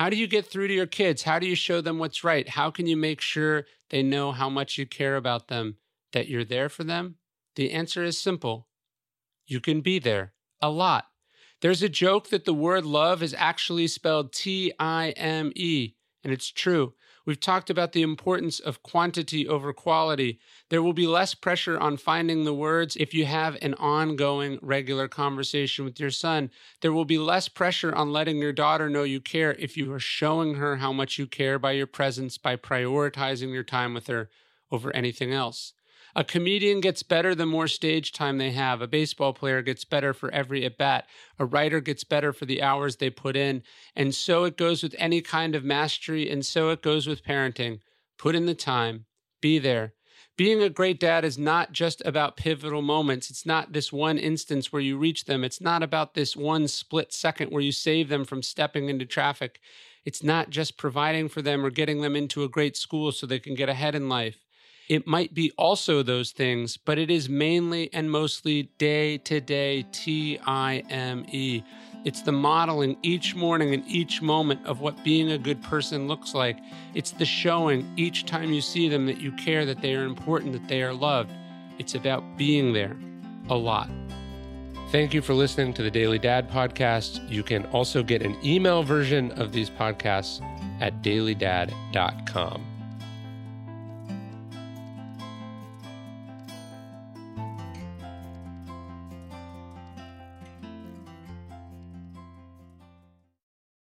How do you get through to your kids? How do you show them what's right? How can you make sure they know how much you care about them, that you're there for them? The answer is simple you can be there a lot. There's a joke that the word love is actually spelled T I M E, and it's true. We've talked about the importance of quantity over quality. There will be less pressure on finding the words if you have an ongoing, regular conversation with your son. There will be less pressure on letting your daughter know you care if you are showing her how much you care by your presence, by prioritizing your time with her over anything else. A comedian gets better the more stage time they have. A baseball player gets better for every at bat. A writer gets better for the hours they put in. And so it goes with any kind of mastery, and so it goes with parenting. Put in the time, be there. Being a great dad is not just about pivotal moments. It's not this one instance where you reach them. It's not about this one split second where you save them from stepping into traffic. It's not just providing for them or getting them into a great school so they can get ahead in life. It might be also those things, but it is mainly and mostly day to day T I M E. It's the modeling each morning and each moment of what being a good person looks like. It's the showing each time you see them that you care, that they are important, that they are loved. It's about being there a lot. Thank you for listening to the Daily Dad podcast. You can also get an email version of these podcasts at dailydad.com.